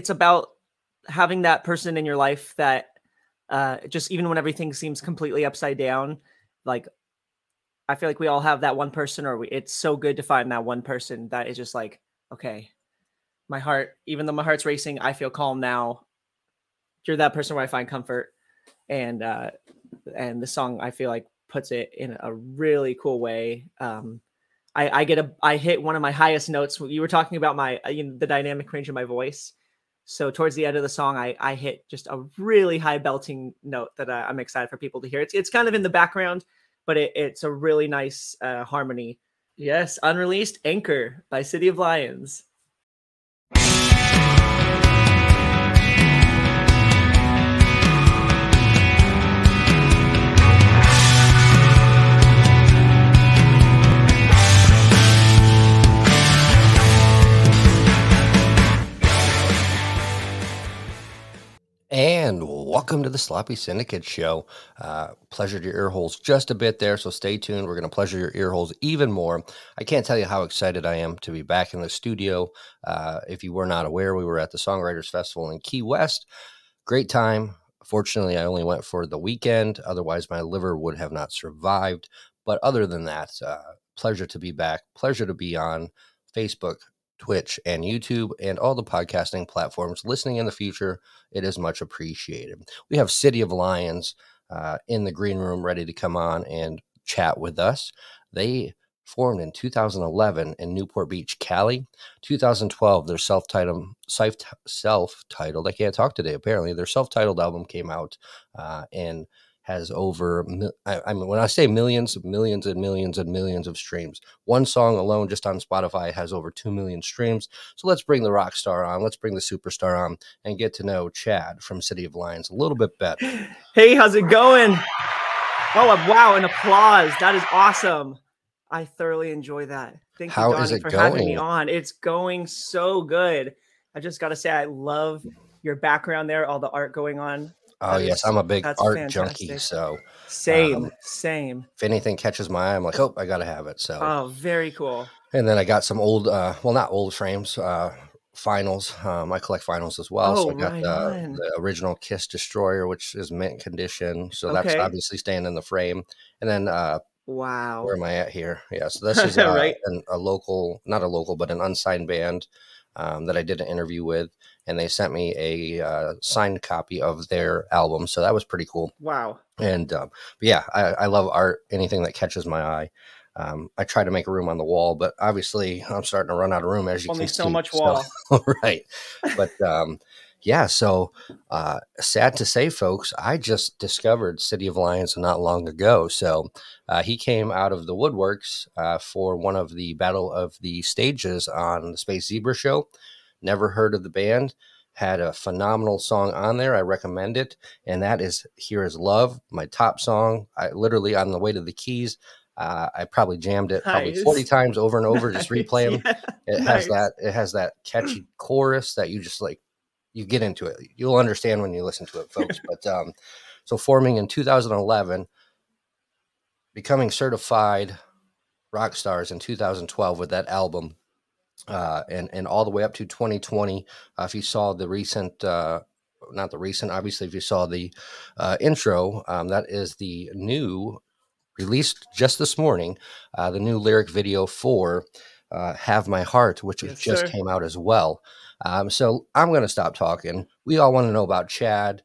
it's about having that person in your life that uh, just even when everything seems completely upside down, like I feel like we all have that one person, or we, it's so good to find that one person that is just like, okay, my heart, even though my heart's racing, I feel calm now. You're that person where I find comfort, and uh, and the song I feel like puts it in a really cool way. Um, I, I get a I hit one of my highest notes. You were talking about my uh, you know, the dynamic range of my voice. So towards the end of the song, I I hit just a really high belting note that I, I'm excited for people to hear. It's it's kind of in the background, but it, it's a really nice uh, harmony. Yes, unreleased Anchor by City of Lions. And welcome to the Sloppy Syndicate Show. Uh, pleasured your ear holes just a bit there, so stay tuned. We're going to pleasure your ear holes even more. I can't tell you how excited I am to be back in the studio. Uh, if you were not aware, we were at the Songwriters Festival in Key West. Great time. Fortunately, I only went for the weekend. Otherwise, my liver would have not survived. But other than that, uh, pleasure to be back. Pleasure to be on Facebook, Twitch, and YouTube, and all the podcasting platforms. Listening in the future, it is much appreciated. We have City of Lions uh, in the green room ready to come on and chat with us. They formed in 2011 in Newport Beach, Cali. 2012, their self-titled, self-titled, I can't talk today, apparently. Their self-titled album came out uh, and has over I, mean when i say millions millions and millions and millions of streams one song alone just on spotify has over 2 million streams. So let's bring the rock star on let's bring the superstar on and get to know chad from city of lions a little bit better. Hey how's it going? Oh wow an applause. That is awesome. I thoroughly enjoy that. Thank How you Donnie, for going? having me on. It's going so good. I just gotta say i love your background there all the art going on Oh That yes, is- I'm a big art fantastic. junkie. So Same, Um, same. if anything catches my eye, I'm like, oh, I gotta have it. So Oh, very cool. and then I got some old, uh, well, not old frames, uh, finals. Um, I collect finals as well. so Oh, I got right the, the original Kiss Destroyer, which is mint condition. So that's obviously staying in the frame. And then uh, Wow. where am I at here? Yeah, so this is uh, Right. an, a local, not a local, but an unsigned band um, that I did an interview with, and they sent me a uh, signed copy of their album. So that was pretty cool. Wow. And um, but yeah, I, I love art. Anything that catches my eye. Um, I try to make a room on the wall, but obviously I'm starting to run out of room as you Only can so see. much wall. right. But um, yeah, so uh, sad to say, folks, I just discovered City of Lions not long ago. So uh, he came out of the woodworks uh, for one of the Battle of the Stages on the Space Zebra show. Never heard of the band. Had a phenomenal song on there. I recommend it. And that is Here Is Love, my top song. I literally, on the way to the keys, uh, I probably jammed it probably 40 times over and over, just Nice. replay them. Yeah, It has nice. that. It has that catchy chorus that you just like. You get into it. You'll understand when you listen to it, folks. but um, so forming in 2011, becoming certified rock stars in 2012 with that album, uh, and and all the way up to 2020. Uh, if you saw the recent, uh, not the recent, obviously, if you saw the uh, intro, um, that is the new released just this morning. Uh, the new lyric video for uh, "Have My Heart," which Yes, just sir. came out as well. Um, so I'm going to stop talking. We all want to know about Chad,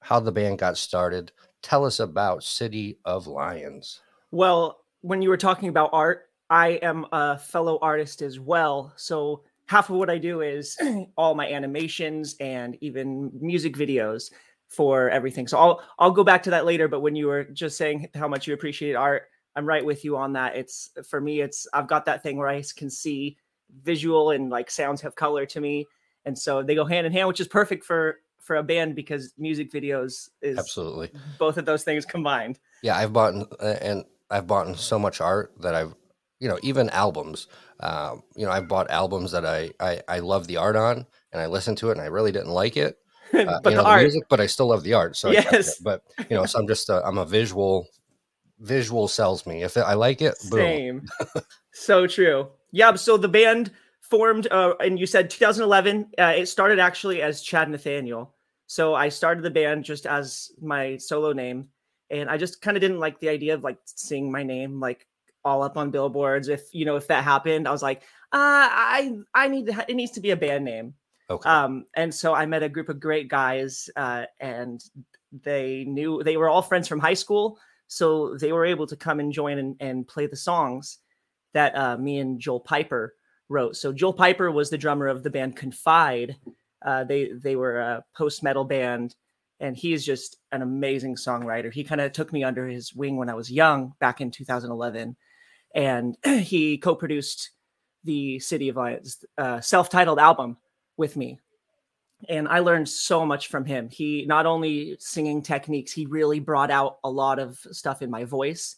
how the band got started. Tell us about City of Lions. Well, when you were talking about art, I am a fellow artist as well. So half of what I do is all my animations and even music videos for everything. So I'll I'll go back to that later. But when you were just saying how much you appreciate art, I'm right with you on that. It's for me, it's I've got that thing where I can see visual and like sounds have color to me, and so they go hand in hand, which is perfect for for a band because music videos is Absolutely. both of those things combined. Yeah, I've bought uh, and I've bought so much art that I've, you know, even albums. Um, you know, I've bought albums that I, I I love the art on, and I listened to it, and I really didn't like it. Uh, but you the know, art, music, but I still love the art. So Yes. it. but you know, so I'm just i I'm a visual. Visual sells me. If I like it, boom. Same. so true. Yeah. So the band formed, uh, and you said 2011. Uh, it started actually as Chad Nathaniel. So I started the band just as my solo name, and I just kind of didn't like the idea of like seeing my name like all up on billboards. If you know if that happened, I was like, uh, I I need to, it needs to be a band name. Okay. Um, and so I met a group of great guys, uh, and they knew they were all friends from high school, so they were able to come and join and, and play the songs that uh, me and Joel Piper wrote. So Joel Piper was the drummer of the band Confide. Uh, they they were a post metal band, and he's just an amazing songwriter. He kind of took me under his wing when I was young, back in 2011, and he co-produced the City of Lions uh, self-titled album with me. And I learned so much from him. He not only singing techniques, he really brought out a lot of stuff in my voice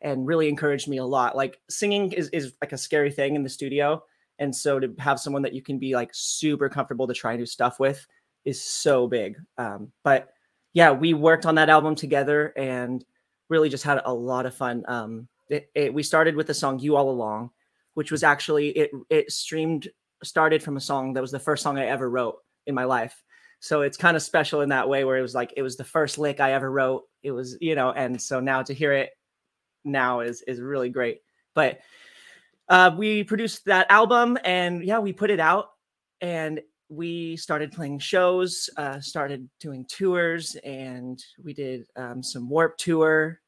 and really encouraged me a lot. Like singing is, is like a scary thing in the studio. And so to have someone that you can be like super comfortable to try new stuff with is so big. Um, but yeah, we worked on that album together and really just had a lot of fun. Um, it, it, we started with the song "You All Along," which was actually it. It streamed started from a song that was the first song I ever wrote in my life. So it's kind of special in that way, where it was like it was the first lick I ever wrote. It was you know, and so now to hear it now is is really great. But uh, we produced that album, and yeah, we put it out, and we started playing shows, uh, started doing tours, and we did um, some Warped Tour.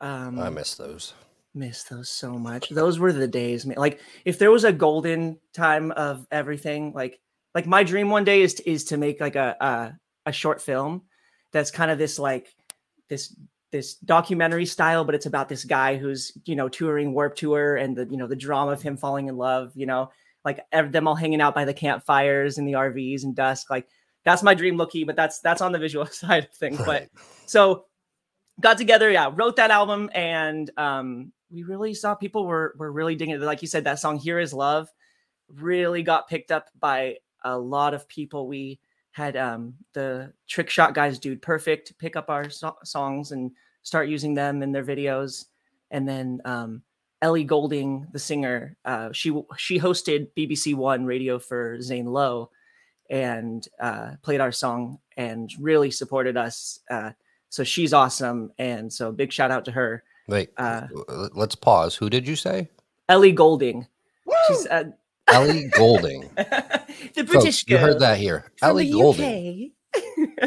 Um, I miss those. Miss those so much. Those were the days, man. Like if there was a golden time of everything, like like my dream one day is to, is to make like a, a a short film that's kind of this like this this documentary style, but it's about this guy who's you know touring Warped Tour and the you know the drama of him falling in love. You know, like them all hanging out by the campfires and the RVs and dusk. Like that's my dream looky, but that's that's on the visual side of things. Right. But so got together, yeah, wrote that album, and um, we really saw people were were really digging it. Like you said, that song "Here Is Love" really got picked up by a lot of people. We had um, the trick shot guys dude perfect pick up our so- songs and start using them in their videos and then um, ellie Goulding, the singer uh, she she hosted bbc one radio for zane lowe and uh, played our song and really supported us uh, so she's awesome and so big shout out to her wait uh, let's pause who did you say ellie goulding Woo! she's uh, Ellie Goulding. the British Folks, girl. You heard that here. Ellie Goulding.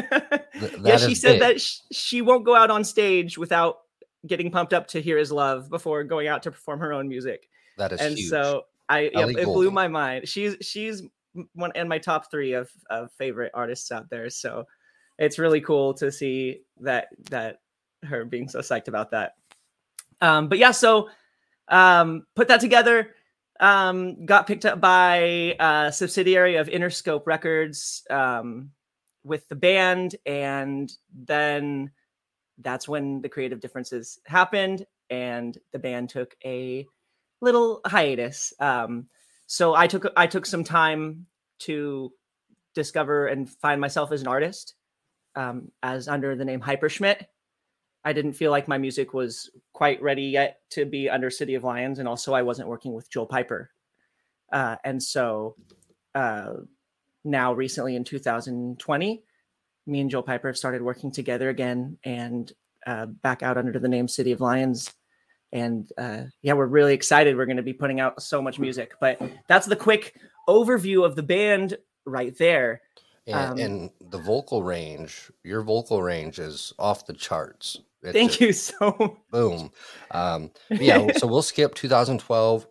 yeah, she said big. that sh- she won't go out on stage without getting pumped up to hear his Love" before going out to perform her own music. That is and huge. so I yeah, it blew my mind. She's she's one in my top three of, of favorite artists out there. So it's really cool to see that that her being so psyched about that. Um, but yeah, so um, put that together um, got picked up by a subsidiary of Interscope Records um, with the band, and then that's when the creative differences happened, and the band took a little hiatus. Um, so I took I took some time to discover and find myself as an artist, um, as under the name Hyperschmidt. I didn't feel like my music was quite ready yet to be under City of Lions, and also I wasn't working with Joel Piper. Uh, and so uh, now, recently in 2020, me and Joel Piper have started working together again and uh, back out under the name City of Lions. And uh, yeah, we're really excited. We're going to be putting out so much music. But that's the quick overview of the band right there. And, um, and, the vocal range, your vocal range is off the charts. It's Thank you so. Boom. Um, yeah. so we'll skip 2012.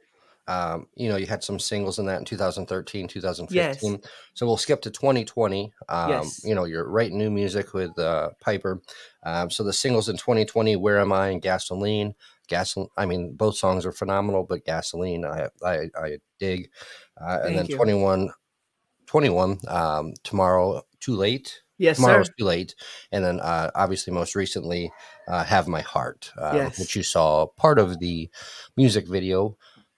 Um, you know, you had some singles in that in 2013, 2015. Yes. So we'll skip to 2020. Um, yes. You know, you're writing new music with uh, Piper. Um, so the singles in 2020, Where Am I and Gasoline. Gasoline, I mean, both songs are phenomenal, but Gasoline, I I, I dig. Uh, and then you. 21, 21, um, Tomorrow, Too Late. Yes, Tomorrow's sir. too late, and then uh, obviously most recently, uh, "Have My Heart," uh, yes. which you saw part of the music video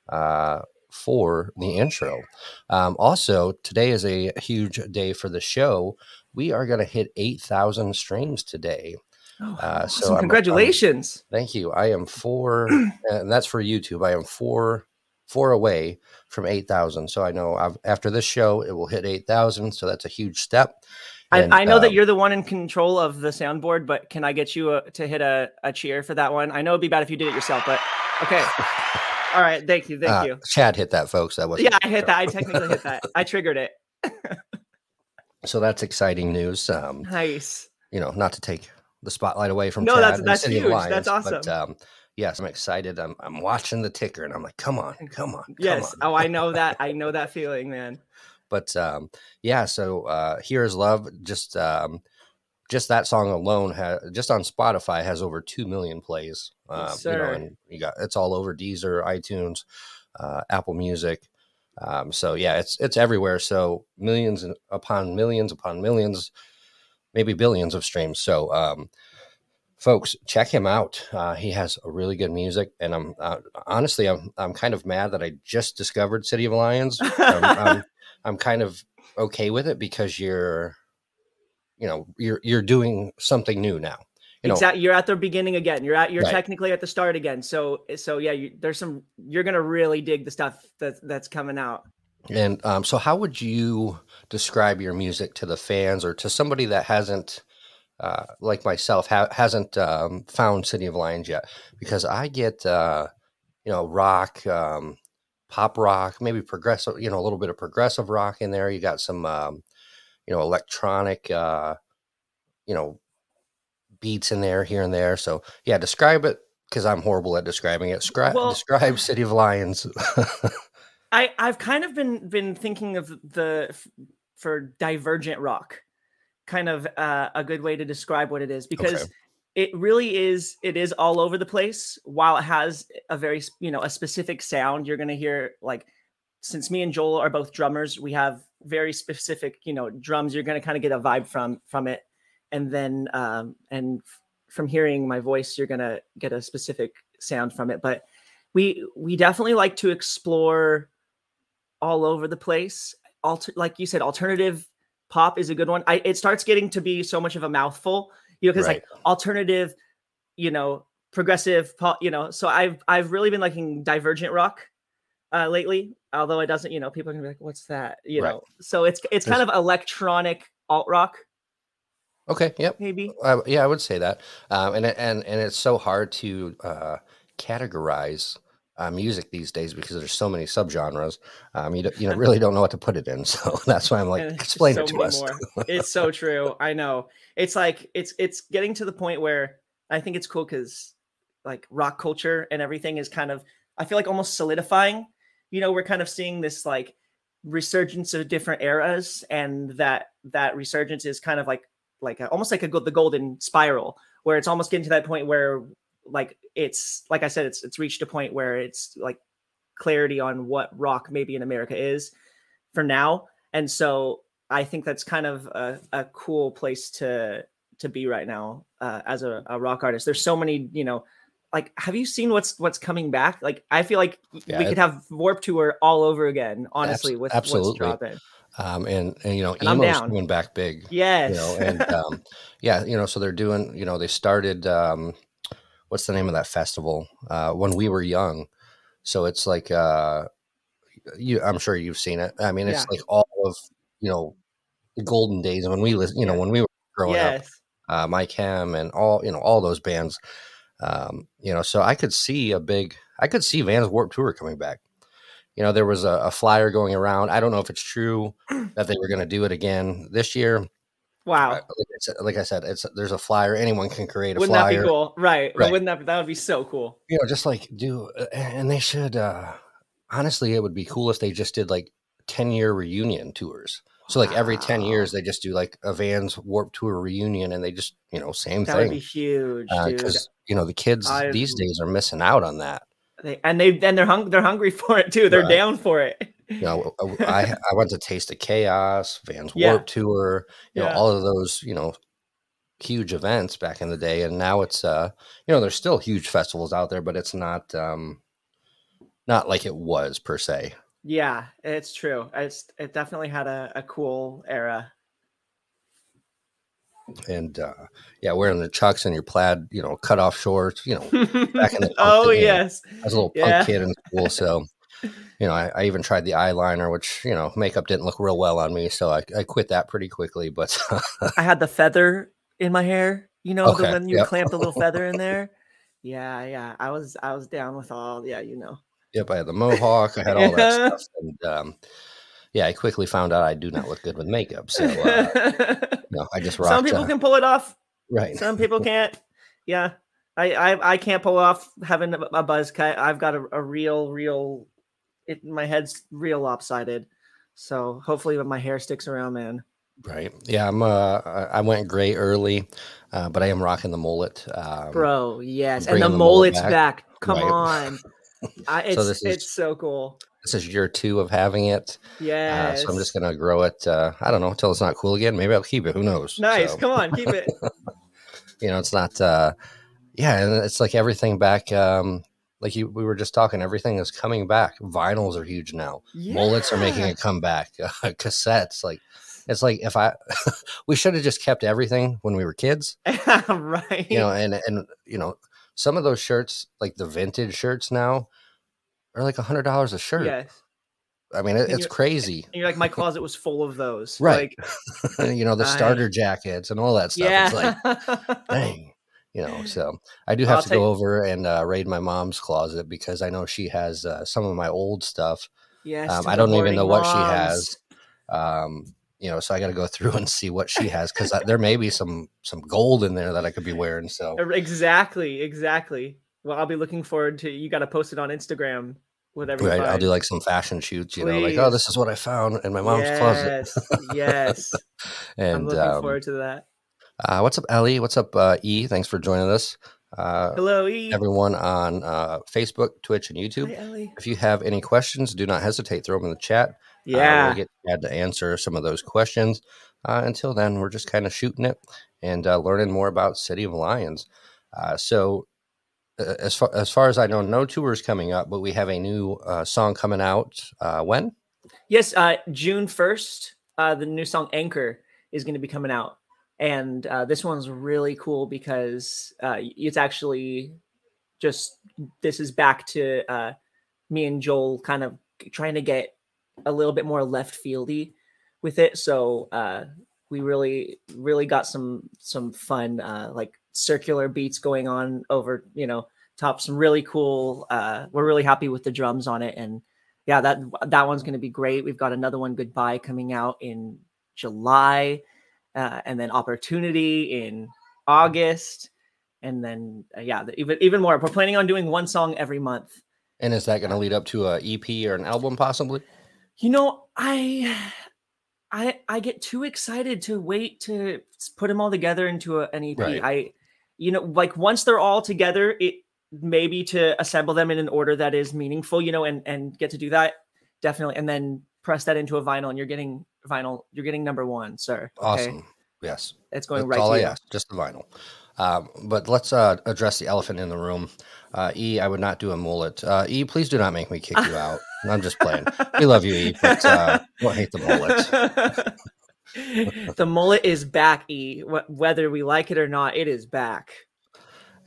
uh, for the intro. Um, also, today is a huge day for the show. We are going to hit eight thousand streams today. Oh, uh, so awesome. congratulations! I'm, I'm, thank you. I am four, and that's for YouTube. I am four four away from 8,000. So I know I've, after this show, it will hit 8,000. So that's a huge step. And, I, I, know um, that you're the one in control of the soundboard, but can I get you a, to hit a, a cheer for that one? I know it'd be bad if you did it yourself, but okay. All right. Thank you. Thank uh, you. Chad hit that, folks. That was yeah. I hit that. I technically hit that. I triggered it. so that's exciting news. Um, nice. You know, not to take the spotlight away from no, Chad that's that's huge. Lions, that's awesome. But, um, yes, I'm excited. I'm I'm watching the ticker, and I'm like, come on, come on. Come yes. On. oh, I know that. I know that feeling, man. But um, yeah, so uh, "Here Is Love" just um, just that song alone has just on Spotify has over two million plays. Uh, yes, you know, and you got it's all over Deezer, iTunes, uh, Apple Music. Um, so yeah, it's it's everywhere. So millions upon millions upon millions, maybe billions of streams. So um, folks, check him out. Uh, he has a really good music, and I'm uh, honestly I'm I'm kind of mad that I just discovered City of Lions. Um, I'm, I'm kind of okay with it because you're, you know, you're you're doing something new now. You exactly. You're at the beginning again. You're at you're right. technically at the start again. So so yeah, you, there's some you're gonna really dig the stuff that that's coming out. And um, so, how would you describe your music to the fans or to somebody that hasn't, uh, like myself, ha- hasn't um, found City of Lions yet? Because I get, uh, you know, rock, um, pop rock, maybe progressive, you know, a little bit of progressive rock in there. You got some, um, you know, electronic, uh, you know, beats in there here and there. So yeah, describe it because I'm horrible at describing it. Scri- well, describe City of Lions. I I've kind of been been thinking of the for divergent rock, kind of uh, a good way to describe what it is because. Okay. It really is. It is all over the place. While it has a very, you know, a specific sound, you're gonna hear like, since me and Joel are both drummers, we have very specific, you know, drums. You're gonna kind of get a vibe from from it and then um, and from hearing my voice, you're gonna get a specific sound from it. But we we definitely like to explore all over the place. Alter, like you said, alternative pop is a good one. I it starts getting to be so much of a mouthful, you know, because right. like alternative, you know, progressive you know. So I've I've really been liking divergent rock uh lately. Although it doesn't, you know, people are gonna be like, "What's that?" You right. know. So it's it's kind of electronic alt rock Okay. Yep. Maybe. Uh, yeah, I would say that. Um, and and and it's so hard to uh, categorize uh, music these days because there's so many subgenres. Um, you you know, really don't know what to put it in. So that's why I'm like, explain so it to us. it's so true. I know. It's like it's it's getting to the point where I think it's cool because like rock culture and everything is kind of I feel like almost solidifying. You know, we're kind of seeing this like resurgence of different eras, and that that resurgence is kind of like like a, almost like a the golden spiral where it's almost getting to that point where like it's like I said, it's it's reached a point where it's like clarity on what rock maybe in America is for now. And so I think that's kind of a, a cool place to to be right now uh, as a, a, rock artist. There's so many, you know, like have you seen what's what's coming back? Like I feel like yeah, we could have Warped Tour all over again, honestly, with absolutely. what's dropping. Um, and, and, you know, and emo's going back big. Yes. You know, and um, yeah, you know, so they're doing, you know, they started, um, what's the name of that festival? Uh, when we were young. So it's like, uh, you, I'm sure you've seen it. I mean, it's yeah. like all of, you know, the golden days when we, you know, when we were growing yes. up, uh, My Chem and all, you know, all those bands, um, you know, so I could see a big, I could see Vans Warped Tour coming back you know, there was a, a flyer going around. I don't know if it's true that they were going to do it again this year. Wow. Like I, said, like I said, it's there's a flyer. Anyone can create a wouldn't flyer. Wouldn't that be cool? Right. right. Wouldn't that that would be so cool? You know, just like do, and they should. uh Honestly, it would be cool if they just did like ten year reunion tours. So like every ten years, they just do like a Vans Warped Tour reunion, and they just you know same that thing. That would be huge, because uh, you know the kids I, these days are missing out on that. They, and they and they're hung, they're hungry for it too. They're right. down for it. You know, I I went to Taste of Chaos, Vans yeah. Warped Tour, you yeah. know, all of those, you know, huge events back in the day, and now it's uh, you know, there's still huge festivals out there, but it's not um, not like it was per se. Yeah, it's true. It's it definitely had a, a cool era and uh, yeah, wearing the chucks and your plaid, you know, cut off shorts, you know, back in the oh yes, I was a little punk yeah. kid in school, so you know, I, I, even tried the eyeliner, which you know, makeup didn't look real well on me, so I, I quit that pretty quickly. But I had the feather in my hair. You know, okay, the, when you yep. clamp the little feather in there. Yeah, yeah. I was I was down with all. Yeah, you know. Yep, I had the mohawk. I had all that stuff, and um, yeah, I quickly found out I do not look good with makeup. So, uh, no, I just rocked. Some people can pull it off. Right. Some people can't. Yeah. I, I, I can't pull off having a buzz cut. I've got a, a real, real, it, my head's real lopsided. So hopefully my hair sticks around, man. Right. Yeah. I'm, uh, I went gray early, uh, but I am rocking the mullet. Um, Bro, yes. And the, the mullet's mullet back. back. Come right. on. I, it's, so this is, it's so cool. This is year two of having it. Yeah. Uh, so I'm just going to grow it. Uh, I don't know until it's not cool again. Maybe I'll keep it. Who knows? Nice. So. Come on. Keep it. you know, it's not, uh, yeah. And it's like everything back. Um, like you, we were just talking, everything is coming back. Vinyls are huge now. Yeah. Mullets are making a comeback. Uh, cassettes, like it's like if I, we should have just kept everything when we were kids, right? You know, and and you know, some of those shirts, like the vintage shirts now, are like a hundred dollars a shirt. Yes. I mean, it, it's crazy. you're like, my closet was full of those. Right. Like, you know, the starter I... jackets and all that stuff. Yeah. It's like, dang. You know, so I do have I'll to go over and uh, raid my mom's closet because I know she has uh, some of my old stuff. Yes. Um, I don't even know moms. what she has. Um, you know, so I got to go through and see what she has because there may be some some gold in there that I could be wearing. So exactly, exactly. Well, I'll be looking forward to you. Got to post it on Instagram whatever. Right, I'll do like some fashion shoots. You Please. know, like oh, this is what I found in my mom's yes, closet. yes, yes. and I'm looking um, forward to that. Uh, what's up, Ellie? What's up, uh, E? Thanks for joining us. Uh, Hello, E. Everyone on uh, Facebook, Twitch, and YouTube. Hi, if you have any questions, do not hesitate. Throw them in the chat. Uh, yeah, we'll get glad to answer some of those questions. Uh, until then, we're just kind of shooting it and learning more about City of Lions. so as far as far as I know, no tours coming up, but we have a new uh, song coming out. Uh, when? Yes, uh, June first. Uh, the new song "Anchor" is going to be coming out, and uh, this one's really cool because uh, it's actually just this is back to uh, me and Joel kind of trying to get a little bit more left fieldy with it. So uh, we really, really got some some fun uh, like circular beats going on over, you know, top some really cool. Uh, we're really happy with the drums on it, and yeah, that that one's going to be great. We've got another one, Goodbye, coming out in July, uh, and then Opportunity in August, and then uh, yeah, the, even even more. We're planning on doing one song every month. And is that going to lead up to a EP or an album, possibly? You know, I I I get too excited to wait to put them all together into a, an EP. Right. I you know, like once they're all together, it maybe to assemble them in an order that is meaningful, you know, and and get to do that definitely, and then press that into a vinyl, and you're getting vinyl. You're getting number one, sir. Okay? Awesome. Yes, it's going That's right. All I you. asked, just the vinyl. Um, but let's uh, address the elephant in the room. Uh, e, I would not do a mullet. Uh, e, please do not make me kick you out. I'm just playing. We love you, E, but uh, don't hate the mullet. the mullet is back, E. Whether we like it or not, it is back.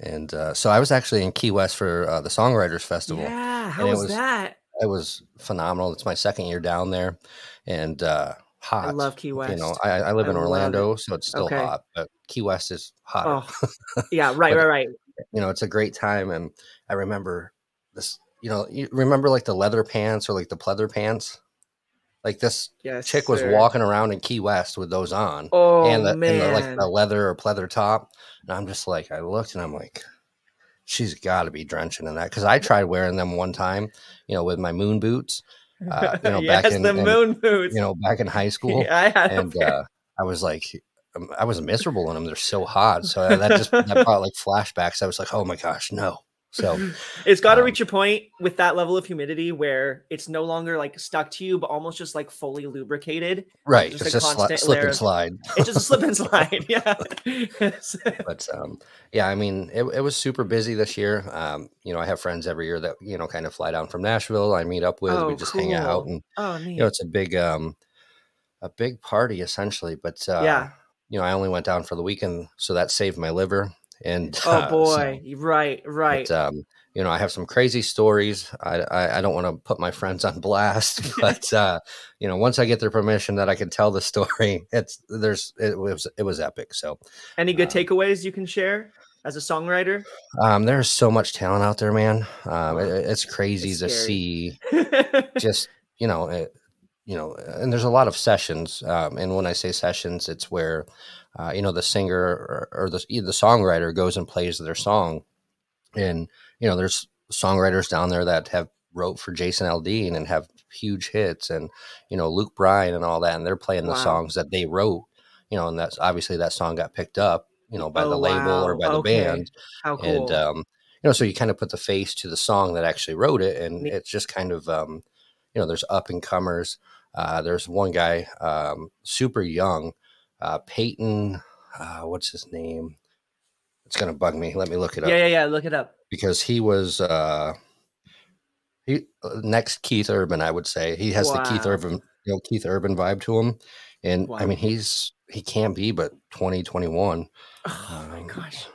And uh, so I was actually in Key West for uh, the Songwriters Festival. Yeah, how was, was, that? It was phenomenal. It's my second year down there, and uh, hot. I love Key West. You know, I, I live I in Orlando, it. so it's still okay. hot, but Key West is hot. Oh. yeah, right, right, right. You know, it's a great time, and I remember this. You know, you remember like the leather pants or like the pleather pants. Like this yes, chick was sir. walking around in Key West with those on, oh and the, and the, like the leather or pleather top. And I'm just like, I looked and I'm like, she's got to be drenching in that because I tried wearing them one time, you know, with my moon boots. Uh, you know, yes, back in the moon boots. You know, back in high school, yeah, I and uh, I was like, um, I was miserable in them. They're so hot. So that just that brought like flashbacks. I was like, oh my gosh, no. So it's got to um, reach a point with that level of humidity where it's no longer like stuck to you, but almost just like fully lubricated. Right. Just it's just sli- slip and slide. It's just a slip and slide. Yeah. but um, yeah, I mean, it, it was super busy this year. Um, you know, I have friends every year that, you know, kind of fly down from Nashville. I meet up with, oh, we just cool. hang out and, oh, neat. you know, it's a big, um, a big party essentially. But uh, yeah, you know, I only went down for the weekend, so that saved my liver. And oh boy, so, right, right. But, um, you know, I have some crazy stories. I I, I don't want to put my friends on blast, but uh, you know, once I get their permission that I can tell the story, it's there's it was it was epic. So, any good uh, takeaways you can share as a songwriter? Um, there's so much talent out there, man. Um, it, it's crazy it's to see. just you know, it, you know, and there's a lot of sessions. Um, and when I say sessions, it's where uh, you know the singer or, or the the songwriter goes and plays their song, and you know, there's songwriters down there that have wrote for Jason Aldean and have huge hits, and you know Luke Bryan and all that, and they're playing wow. the songs that they wrote. You know, and that's obviously that song got picked up, you know, by oh, the label wow. or by okay. the band. Cool. And um, you know, so you kind of put the face to the song that actually wrote it, and it's just kind of um, you know, there's up and comers. Uh, there's one guy, um, super young, uh, Peyton. Uh, what's his name? It's gonna bug me. Let me look it up. Yeah, yeah, yeah. Look it up because he was uh he uh, next Keith Urban, I would say. He has wow. the Keith Urban, you know, Keith Urban vibe to him. And wow. I mean he's he can't be but 2021. Oh um, my gosh.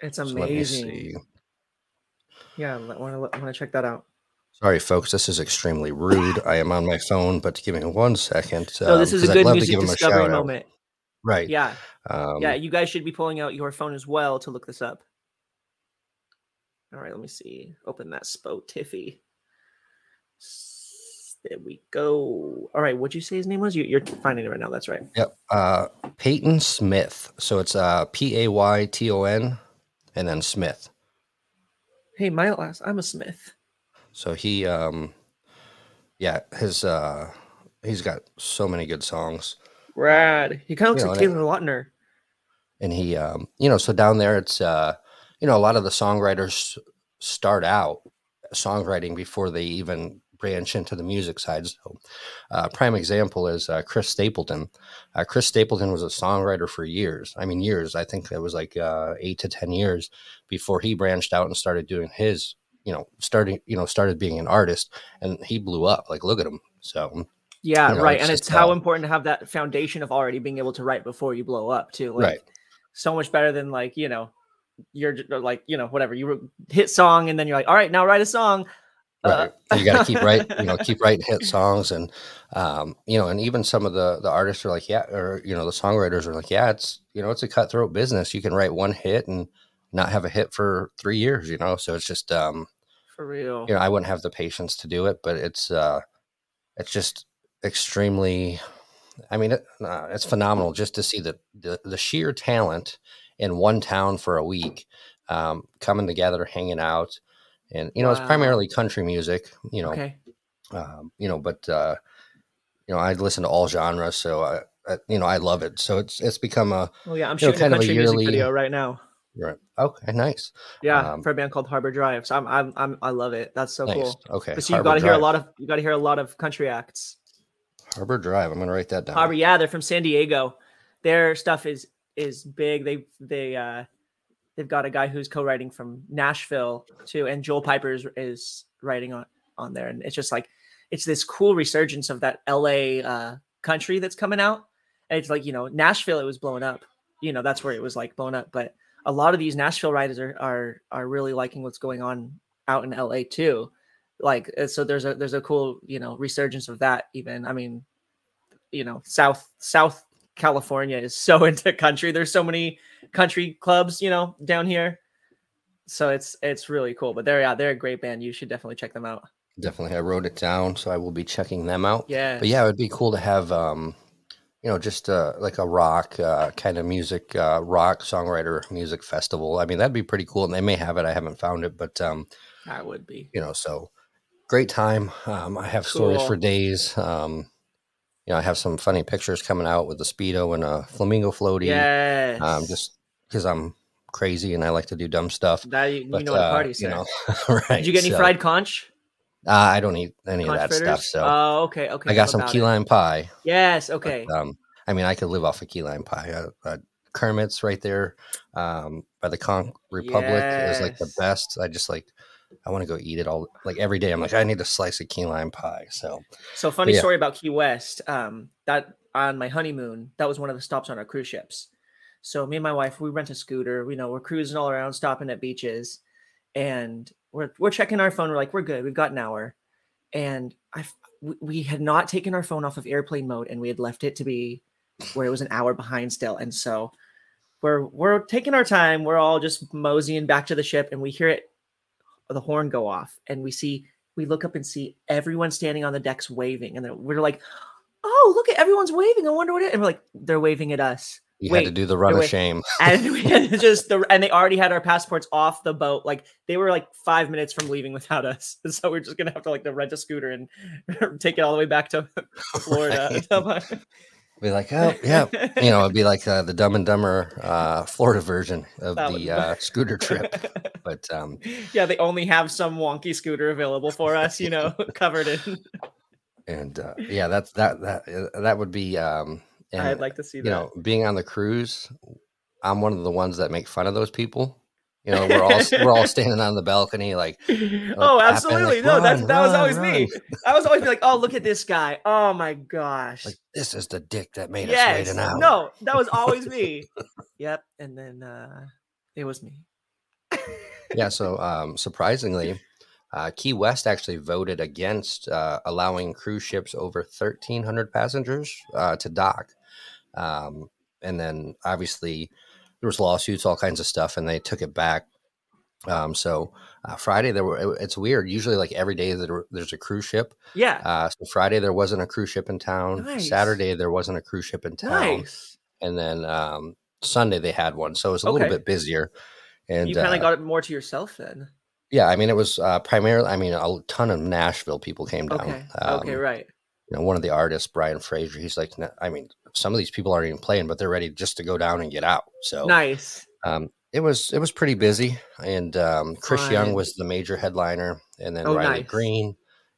It's amazing. So yeah, I want to want to check that out. Sorry, folks. This is extremely rude. I am on my phone, but give me one second. No, this um, is a good music discovery moment. Right. Yeah. Um, yeah. You guys should be pulling out your phone as well to look this up. All right, let me see. Open that Spotify. There we go. All right, what'd you say his name was? You, are finding it right now. That's right. Yep. Uh, Peyton Smith. So it's uh, P A Y T O N and then Smith. Hey, my last, I'm a Smith. So he, um, yeah, his, uh, he's got so many good songs. Rad. He kind of looks you know, like Taylor Lautner. And he, um, you know, so down there it's, uh, you know, a lot of the songwriters start out songwriting before they even branch into the music side. So, uh, prime example is uh, Chris Stapleton. Uh, Chris Stapleton was a songwriter for years. I mean, years. I think it was like uh, eight to ten years before he branched out and started doing his. You know, starting. You know, started being an artist, and he blew up. Like, look at him. So. Yeah, you know, right. It's and it's how important to have that foundation of already being able to write before you blow up, too. Like, right. So much better than like you know you're like you know whatever you hit song and then you're like all right now write a song right uh, you got to keep writing you know keep writing hit songs and um you know and even some of the the artists are like yeah or you know the songwriters are like yeah it's you know it's a cutthroat business you can write one hit and not have a hit for three years you know so it's just um for real you know i wouldn't have the patience to do it but it's uh it's just extremely i mean it, uh, it's phenomenal just to see the, the the sheer talent in one town for a week, um, coming together, hanging out, and you know wow. it's primarily country music. You know, okay. um, you know, but uh, you know I listen to all genres, so I, I, you know I love it. So it's it's become a well, yeah, I'm shooting know, kind a country of a yearly, music video right now. Right. Okay. Nice. Yeah, um, for a band called Harbor Drive. So I'm, I'm, I'm I love it. That's so nice. cool. Okay. So you got to hear a lot of you got to hear a lot of country acts. Harbor Drive. I'm gonna write that down. Harbor. Yeah, they're from San Diego. Their stuff is is big. They they uh they've got a guy who's co-writing from Nashville too, and Joel Piper is, is writing on on there, and it's just like it's this cool resurgence of that LA uh, country that's coming out, and it's like you know Nashville it was blown up, you know that's where it was like blown up, but a lot of these Nashville writers are are are really liking what's going on out in LA too, like uh, so there's a there's a cool you know resurgence of that even I mean you know south south California is so into country. There's so many country clubs, you know, down here. So it's it's really cool. But they're yeah, they're a great band. You should definitely check them out. Definitely. I wrote it down, so I will be checking them out. Yeah. But yeah, it would be cool to have um, you know, just uh, like a rock uh, kind of music, uh, rock songwriter music festival. I mean, that'd be pretty cool. And they may have it. I haven't found it, but um, that would be. You know, so great time. Um, I have cool. stories for days. Um, you know, I have some funny pictures coming out with the speedo and a flamingo floaty. Yes. Um, just because I'm crazy and I like to do dumb stuff. That you, but, you know uh, party, You know, right. Did you get any so, fried conch? Uh, I don't eat any conch of that fritters? stuff. So, oh, okay, okay. I got some key lime pie. Yes, okay. But, um, I mean, I could live off of key lime pie. Uh, uh, Kermit's right there, um, by the Conch Republic yes. is like the best. I just like I want to go eat it all like every day. I'm like, I need a slice of key lime pie. So, so funny yeah. story about Key West. Um, that on my honeymoon, that was one of the stops on our cruise ships. So me and my wife, we rent a scooter. We know we're cruising all around, stopping at beaches, and we're we're checking our phone. We're like, we're good. We've got an hour, and I we had not taken our phone off of airplane mode, and we had left it to be where it was an hour behind still, and so we're we're taking our time. We're all just moseying back to the ship, and we hear it the horn go off, and we see we look up and see everyone standing on the decks waving, and we're like, "Oh, look at everyone's waving! I wonder what it." And we're like, "They're waving at us." You Wait, had to do the run of shame, and we had just the and they already had our passports off the boat. Like they were like five minutes from leaving without us, so we're just gonna have to like to rent a scooter and take it all the way back to Florida. Right. Be like, oh yeah, you know, it'd be like uh, the Dumb and Dumber uh, Florida version of that the uh, scooter trip. But um, yeah, they only have some wonky scooter available for us, you know, covered in. And uh, yeah, that's that that uh, that would be. Um, and, I'd like to see that. You know, being on the cruise, I'm one of the ones that make fun of those people you know, we're all we're all standing on the balcony, like, oh, absolutely, like, no, that's that was always run. me. I was always like, oh, look at this guy. Oh my gosh, like this is the dick that made yes. us wait an hour. No, that was always me. yep, and then uh it was me. yeah. So, um, surprisingly, uh, Key West actually voted against uh, allowing cruise ships over 1,300 passengers uh, to dock. Um, and then obviously there was lawsuits, all kinds of stuff, and they took it back. Um, so uh, Friday there were. It's weird. Usually, like every day that there's a cruise ship. Yeah. Uh, so Friday there wasn't a cruise ship in town. Nice. Saturday there wasn't a cruise ship in town. Nice. And then um, Sunday they had one, so it was a okay. little bit busier. And you kind of uh, got it more to yourself then. Yeah, I mean it was uh, primarily. I mean a ton of Nashville people came down. Okay. Um, okay. Right. You know, one of the artists, Brian Fraser, he's like, I mean, some of these people aren't even playing, but they're ready just to go down and get out. So nice. Um, it was it was pretty busy, and um, Chris. Young was the major headliner, and then oh, Riley nice. Green,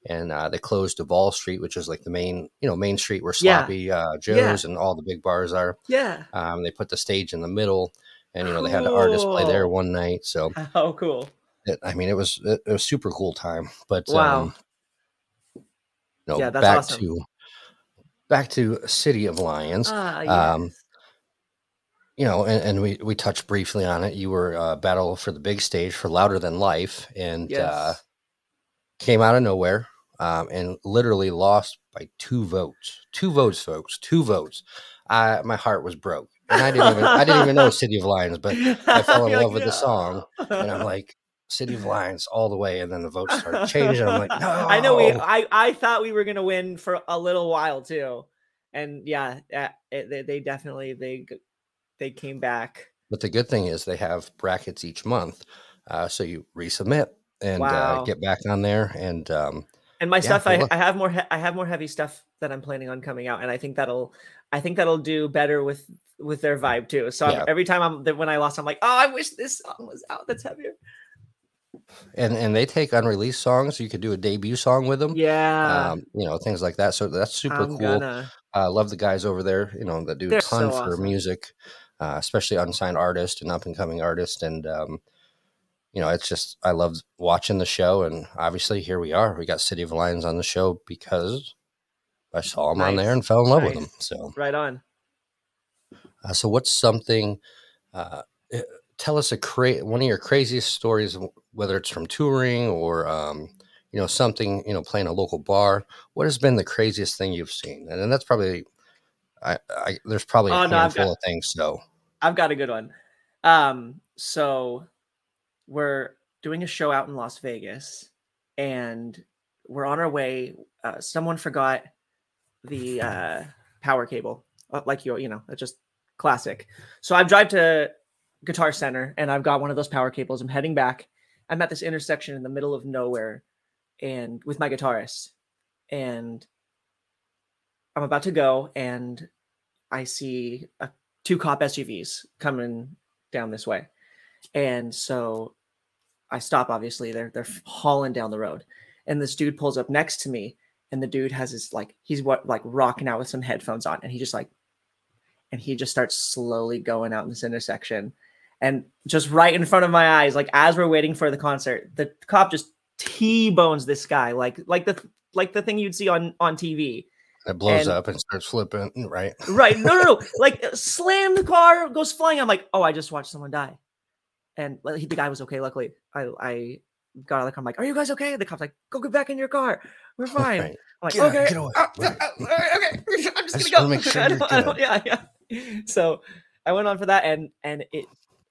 and uh, they closed Duval Street, which is like the main you know main street where Sloppy yeah. uh, Joe's yeah. and all the big bars are. Yeah. Um, they put the stage in the middle, and you know cool. they had the artist play there one night. So oh, cool. It, I mean, it was it, it was super cool time. But wow. Um, no, yeah, back awesome. to back to City of Lions. Ah, yes. Um, you know, and, and, we we touched briefly on it. You were uh, battle for the big stage for Louder Than Life, and uh, yes. uh, came out of nowhere, um, and literally lost by two votes. Two votes, folks. Two votes. I my heart was broke, and I didn't even I didn't even know City of Lions, but I fell in love like, with no. the song, and I'm like, City of Lions all the way, and then the votes started changing. I'm like, no. I know we. I I thought we were gonna win for a little while too, and yeah, it, they, they definitely they they came back. But the good thing is they have brackets each month, uh, so you resubmit and uh, wow. uh, get back on there. And um, and my yeah, stuff, I, I have more he- I have more heavy stuff that I'm planning on coming out, and I think that'll I think that'll do better with with their vibe too. So yeah. every time I'm when I lost, I'm like, oh, I wish this song was out. That's heavier and and they take unreleased songs. You could do a debut song with them. Yeah, um, you know things like that. So that's super I'm cool. I uh, love the guys over there. You know that do a ton so for awesome. music, uh, especially unsigned artists and up and coming artists. And um, you know, it's just I love watching the show. And obviously, here we are. We got City of Lions on the show because I saw them nice. on there and fell in love nice. with them. So right on. Uh, so what's something? Uh, tell us a cra- one of your craziest stories, whether it's from touring or um, you know something you know playing a local bar. What has been the craziest thing you've seen? And, and that's probably I, I, there's probably a oh, handful got, of things. So I've got a good one. Um, so we're doing a show out in Las Vegas, and we're on our way. Uh, someone forgot the uh, power cable, uh, like you, you know, it's just classic. So I drive to Guitar Center and I've got one of those power cables. I'm heading back. I'm at this intersection in the middle of nowhere and with my guitarist. And I'm about to go and I see a, two cop SUVs coming down this way. And so I stop obviously. They're they're hauling down the road. And this dude pulls up next to me and the dude has his like he's what like rocking out with some headphones on and he just like and he just starts slowly going out in this intersection and just right in front of my eyes, like as we're waiting for the concert, the cop just t-bones this guy, like like the like the thing you'd see on on TV. It blows and, up and starts flipping, right? Right. No, no, no. like slam the car, goes flying. I'm like, oh, I just watched someone die. and like, he- the guy was okay. Luckily, I I got out of the car. I'm like, "Are you guys okay?" The cop's like, "Go get back in your car. We're fine." Right. I'm like, Get out, "Okay, get away." ah, Right. ah, okay, I'm just gonna go." make sure I you're don't- I don't- good. yeah, yeah. So I went on for that, and and it,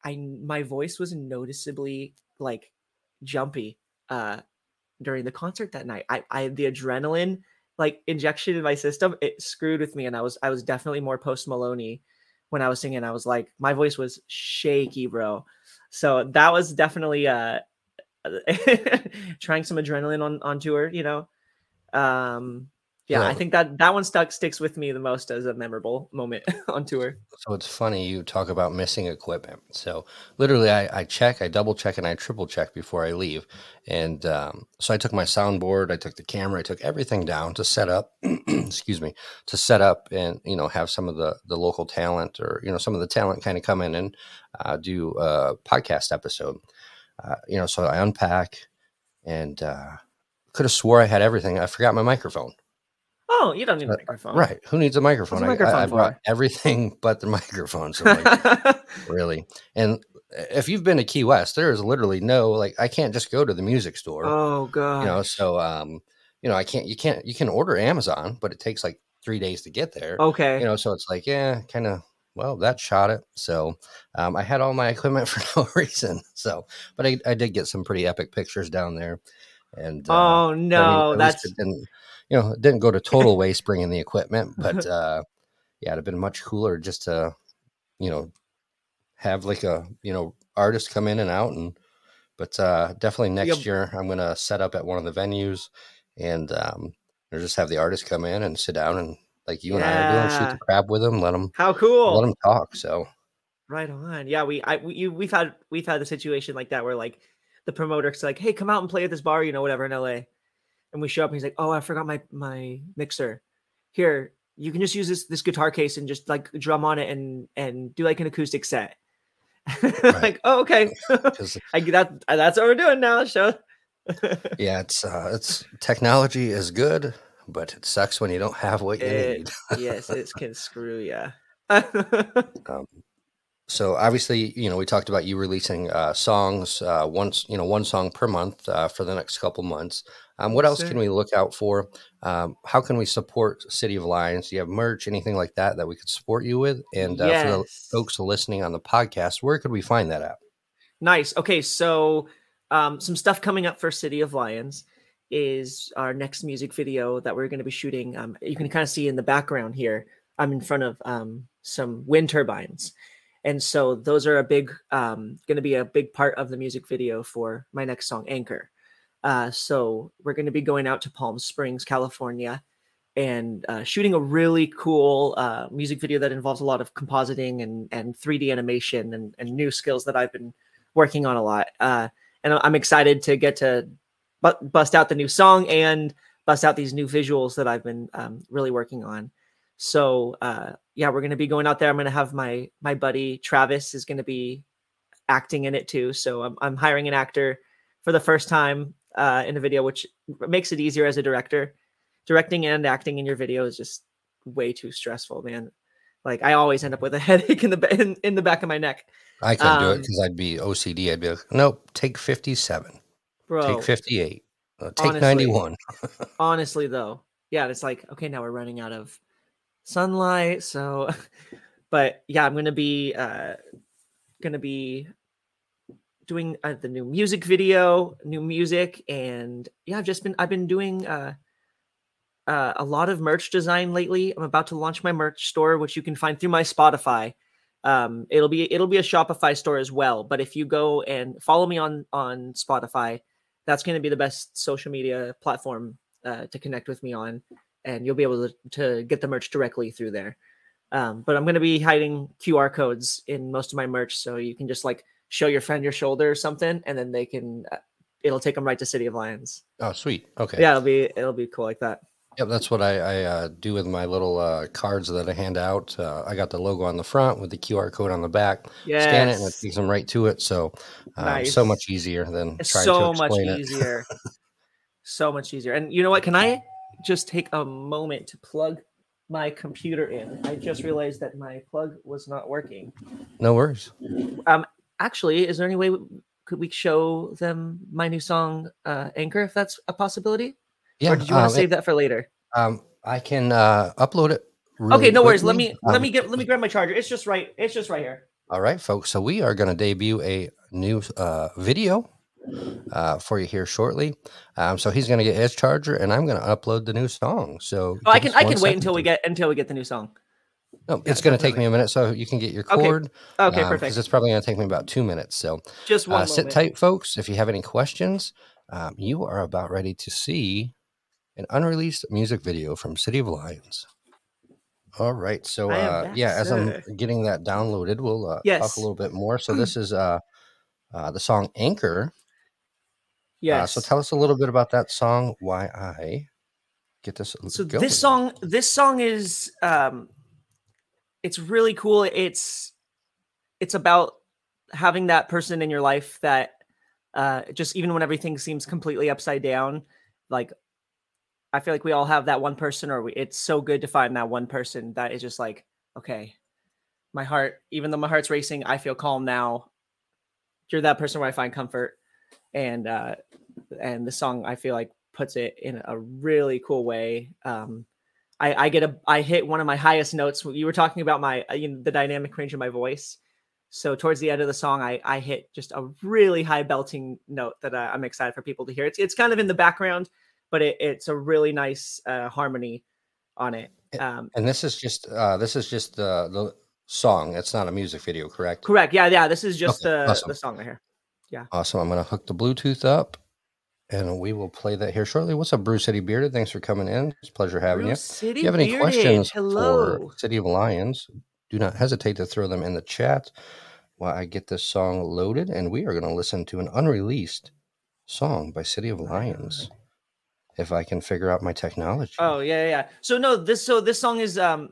I my voice was noticeably like jumpy uh during the concert that night. I I the adrenaline like injection in my system it screwed with me, and I was I was definitely more post Maloney when I was singing. I was like my voice was shaky, bro. So that was definitely uh trying some adrenaline on on tour, you know. Um yeah, I think that that one stuck sticks with me the most as a memorable moment on tour. So it's funny you talk about missing equipment. So literally, I, I check, I double check, and I triple check before I leave. And um, so I took my soundboard, I took the camera, I took everything down to set up. excuse me, to set up and you know have some of the the local talent or you know some of the talent kind of come in and uh, do a podcast episode. Uh, you know, so I unpack and uh, could have swore I had everything. I forgot my microphone. Oh, you don't need a Uh, microphone. Right? Who needs a microphone? a I- I, microphone I brought everything but the microphone. So like, really and if you've been to key west there is literally no like i can't just go to the music store oh god. you know so um you know i can't you can't you can order amazon but it takes like three days to get there okay. you know so it's like yeah kind of well that shot it so um, i had all my equipment for no reason so but i, I did get some pretty epic pictures down there and uh, oh I mean, no, that's it didn't you know it didn't go to total waste bringing the equipment but uh yeah it'd have been much cooler just to you know have like a you know artist come in and out and but uh definitely next Yep. year i'm gonna set up at one of the venues and um or just have the artist come in and sit down and like you and i are doing shoot the crab with them let them how cool. let them talk so Right on. Yeah, we I we, you, we've had we've had a situation like that where like the promoter's like, "Hey, come out and play at this bar, you know, whatever in LA." And we show up and he's like, "Oh, I forgot my my mixer. Here, you can just use this this guitar case and just like drum on it and and do like an acoustic set." like, "Oh, okay." I that that's what we're doing now, show. yeah it's uh it's technology is good but it sucks when you don't have what you It- need yes, it can screw ya. Um, so obviously, you know, we talked about you releasing uh, songs uh, once, you know, one song per month uh, for the next couple months. Um, what else can we look out for? Um, how can we support City of Lions? Do you have merch, anything like that that we could support you with? And uh, for the folks listening on the podcast, where could we find that at? Nice. Okay, so um, some stuff coming up for City of Lions is our next music video that we're going to be shooting. Um, you can kind of see in the background here. I'm in front of um, some wind turbines, and so those are a big, um, going to be a big part of the music video for my next song, Anchor. Uh, so we're going to be going out to Palm Springs, California, and uh, shooting a really cool uh, music video that involves a lot of compositing and and 3D animation and, and new skills that I've been working on a lot. Uh, and I'm excited to get to bu- bust out the new song and bust out these new visuals that I've been um, really working on. So uh, yeah, we're gonna be going out there. I'm gonna have my my buddy Travis is gonna be acting in it too. So I'm I'm hiring an actor for the first time uh, in a video, which makes it easier as a director. Directing and acting in your video is just way too stressful, man. Like I always end up with a headache in the in, in the back of my neck, I couldn't do it Um, because I'd be OCD. I'd be like, nope, take 57, bro. take 58, uh, take honestly. 91. honestly though yeah it's like okay now we're running out of sunlight so but yeah i'm gonna be uh gonna be doing uh, the new music video new music and yeah i've just been i've been doing uh uh, a lot of merch design lately. I'm about to launch my merch store, which you can find through my Spotify. Um, it'll be it'll be a Shopify store as well. But if you go and follow me on on Spotify, that's going to be the best social media platform uh, to connect with me on, and you'll be able to, to get the merch directly through there. Um, but I'm going to be hiding QR codes in most of my merch, so you can just like show your friend your shoulder or something, and then they can. Uh, it'll take them right to City of Lions. Oh, sweet. Okay. Yeah, it'll be it'll be cool like that. Yep, that's what I, I uh, do with my little uh, cards that I hand out. Uh, I got the logo on the front with the QR code on the back. Yes. Scan it and it takes them right to it. So, um, so much easier than It's trying so to much explain it. easier. so much easier. And you know what? Can I just take a moment to plug my computer in? I just realized that my plug was not working. No worries. Actually, is there any way w- could we show them my new song, uh, Anchor, if that's a possibility? Yeah. Or did you want um, to it- save that for later? um, I can uh, upload it. okay, really no worries. Let quickly. me let Um, me get let me grab my charger. It's just right. It's just right here. All right, folks. So we are going to debut a new uh, video uh, for you here shortly. Um, so he's going to get his charger, and I'm going to upload the new song. So Oh, I can I can wait until we get until we get the new song. No, yeah, it's going to take me a minute, so you can get your cord. Okay, um, 'cause perfect. Because it's probably going to take me about two minutes. So Just one uh, sit tight, folks. If you have any questions, um, you are about ready to see an unreleased music video from City of Lions. All right. So uh, back, yeah, as. I'm getting that downloaded, we'll uh, talk a little bit more. So this is uh, uh, the song Anchor. Yes. Uh, so tell us a little bit about that song. Why I get this. so this song this song is um it's really cool. It's it's about having that person in your life that uh just even when everything seems completely upside down like i feel like we all have that one person or we, it's so good to find that one person that is just like okay my heart even though my heart's racing i feel calm now. You're that person where i find comfort. And uh and the song i feel like puts it in a really cool way. Um i i get a i hit one of my highest notes you were talking about my uh, you know, the dynamic range of my voice so towards the end of the song i i hit just a really high belting note that uh, i'm excited for people to hear it's it's kind of in the background but it, it's a really nice uh harmony on it um and this is just uh, this is just the the song. It's not a music video, correct? correct yeah yeah this is just Okay, the awesome. the song right here Yeah. Awesome. I'm going to hook the Bluetooth up, and we will play that here shortly. What's up, Bruce City Bearded? Thanks for coming in. It's a pleasure having Bruce you. City If you have any Bearded, questions hello for City of Lions, do not hesitate to throw them in the chat while I get this song loaded. And we are going to listen to an unreleased song by City of Lions. If I can figure out my technology. Oh yeah, yeah. So no, this so this song is um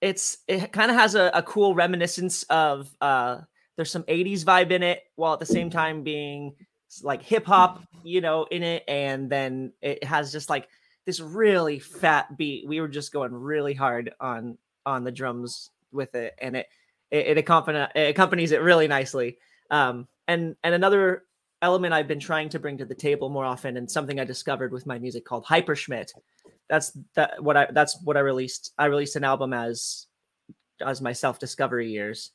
it's it kind of has a, a cool reminiscence of uh there's some 80s vibe in it while at the same time being like hip hop, you know, in it and then it has just like this really fat beat. We were just going really hard on on the drums with it and it it, it it accompanies it really nicely. Um and and another element I've been trying to bring to the table more often and something I discovered with my music called Hyperschmidt that's that what I that's what I released. I released an album as as my self discovery years.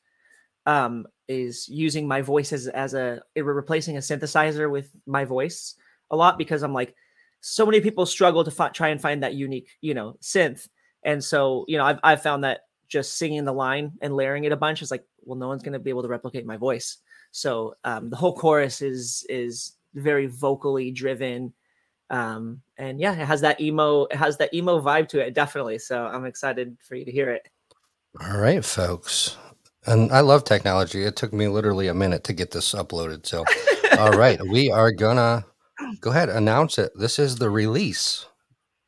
Um, is using my voice as as a replacing a synthesizer with my voice a lot because I'm like so many people struggle to fi- try and find that unique you know synth, and so you know I've I've found that just singing the line and layering it a bunch is like well no one's gonna be able to replicate my voice. So um, the whole chorus is is very vocally driven um and yeah it has that emo it has that emo vibe to it definitely so i'm excited for you to hear it All right, folks. And I love technology. It took me literally a minute to get this uploaded. So, all right, we are gonna go ahead announce it. This is the release,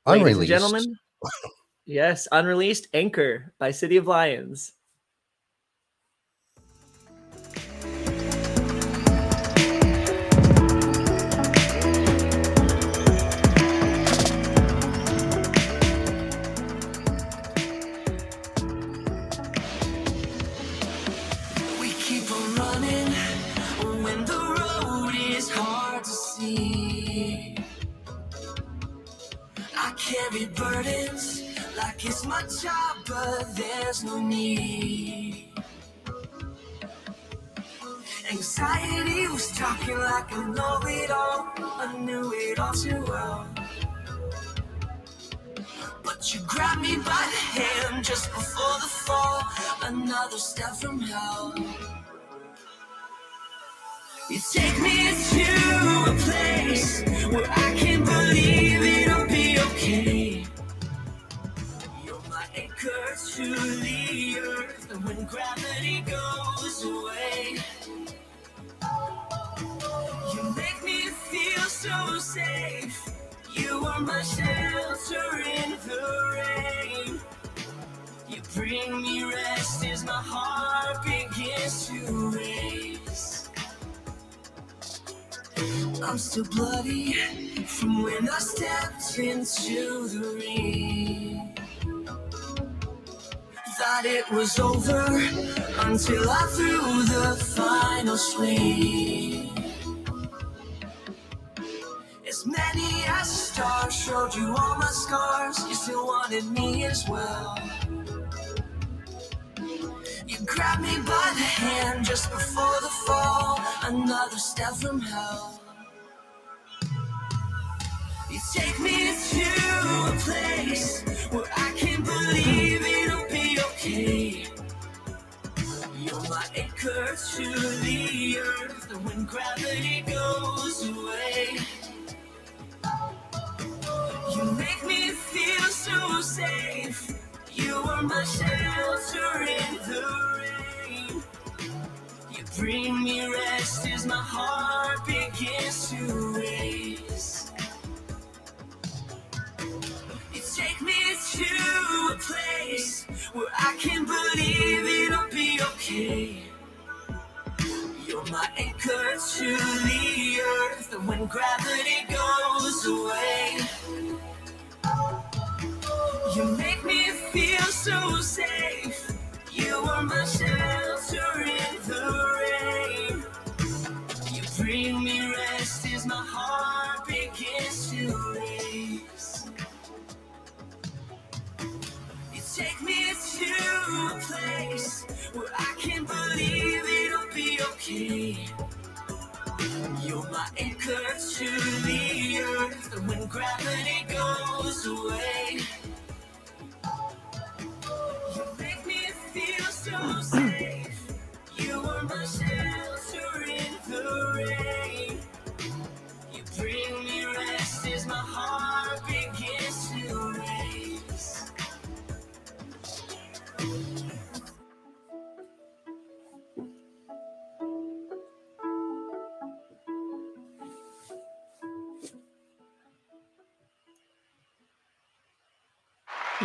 unreleased. gentlemen yes unreleased anchor by city of lions burdens like it's my job, but there's no need. Anxiety was talking like I know it all. I knew it all too well. But you grabbed me by the hand just before the fall. Another step from hell. You take me to a place where I can believe it'll be okay. To the earth, and when gravity goes away, you make me feel so safe. You are my shelter in the rain. You bring me rest as my heart begins to race. I'm still bloody from when I stepped into the ring. Thought it was over until I threw the final swing. As many as stars showed you all my scars, you still wanted me as well. You grabbed me by the hand just before the fall, another step from hell. You take me to a place where I can believe You're my anchor to the earth, when gravity goes away, you make me feel so safe. You are my shelter in the rain. You bring me rest as my heart begins to race. To a place where I can believe it'll be okay. You're my anchor to the earth, and when gravity goes away, you make me feel so safe. You are my shelter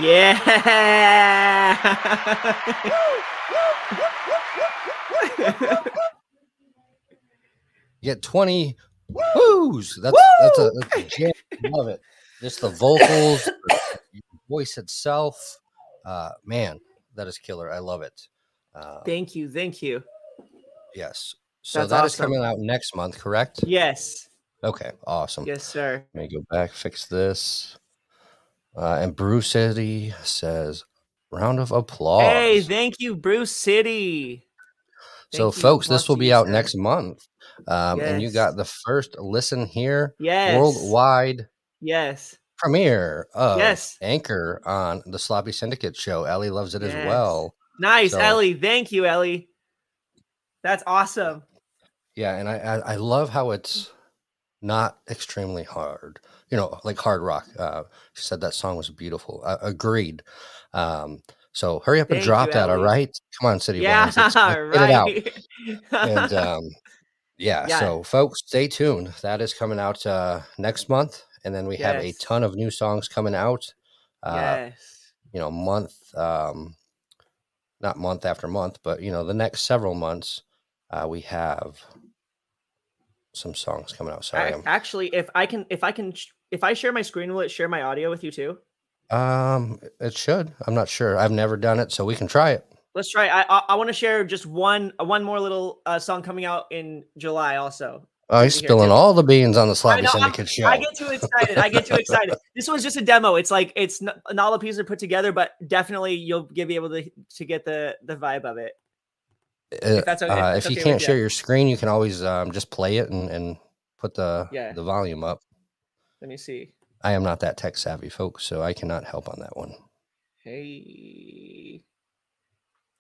Yeah. Get 20 woos. That's that's a, that's a jam. Love it. Just the vocals, the voice itself. Uh, man, that is killer. I love it. Uh, thank you. Thank you. yes. So That's that is awesome. coming out next month, correct? Yes. Okay, awesome. Yes, sir. Let me go back, fix this. Uh, and Bruce City says, round of applause. Hey, thank you, Bruce City. so, thank you. folks, this will be out sir. next month. Um, And you got the first listen here Yes. worldwide Yes. premiere of Yes. Anchor on the Sloppy Syndicate show. Ellie loves it as well. Nice, So- Ellie. Thank you, Ellie. That's awesome. Yeah, and I, I I love how it's not extremely hard. You know, like hard rock. Uh, she said that song was beautiful. Uh, agreed. Um, so hurry up and drop you, that. All Ellie. right, come on, City yeah, Boys, let's, let's get it out. And um, yeah, Yeah. so folks, stay tuned. That is coming out uh, next month, and then we have a ton of new songs coming out. Uh, yes. you know, month, um, not month after month, but you know, the next several months, uh, we have some songs coming out. Sorry, Ac- Actually, if I can, if I can, if I share my screen, will it share my audio with you too? Um, it should. I'm not sure. I've never done it, so we can try it. Let's try. I I, I want to share just one uh, one more little uh, song coming out in July. Also, Oh, he's spilling all the beans on the Sloppy know, I'm- Syndicate show. I get too excited. I get too excited. This was just a demo. It's like it's n- not all the pieces are put together, but definitely you'll be able to to get the the vibe of it. Uh, that's okay- uh, that's if you okay can't share you. your screen, you can always um, just play it and, and put the Yeah. the volume up. Let me see. I am not that tech savvy, folks, so I cannot help on that one. Hey.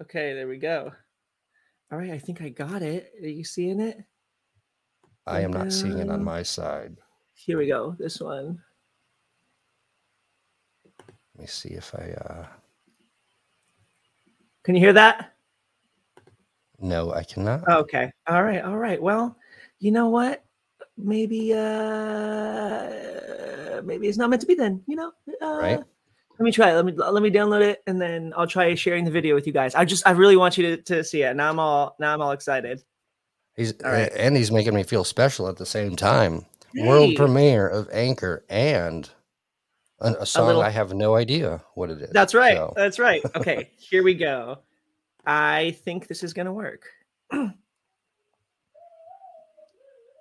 Okay, there we go. All right, I think I got it. Are you seeing it? I am not seeing it on my side. Here we go. This one. Let me see if I. Uh, Can you hear that? no, I cannot. Okay. All right. All right. Well, you know what? Maybe uh maybe it's not meant to be then, you know? Uh, Right. Let me try it. Let me let me download it and then I'll try sharing the video with you guys. I just I really want you to, to see it. Now I'm all now I'm all excited. He's All right. uh, and he's making me feel special at the same time. World premiere of Anchor and a, a song little- I have no idea what it is. That's right. So, That's right. Okay, here we go. I think this is gonna work.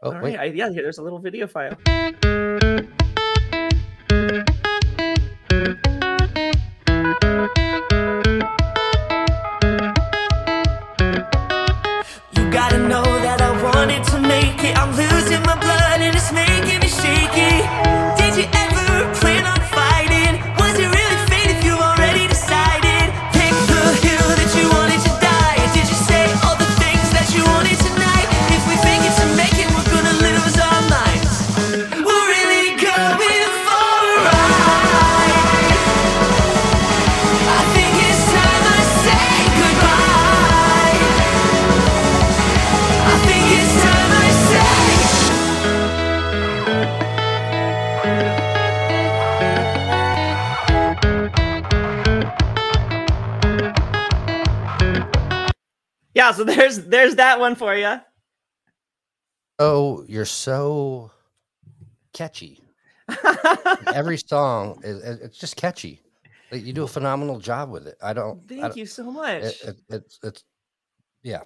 Oh, All wait. right. I, yeah, there's a little video file. So there's there's that one for you. Oh, you're so catchy. Every song is it's just catchy. Like, You do a phenomenal job with it. I don't. I thank don't- you so much. It, it, it's it's yeah.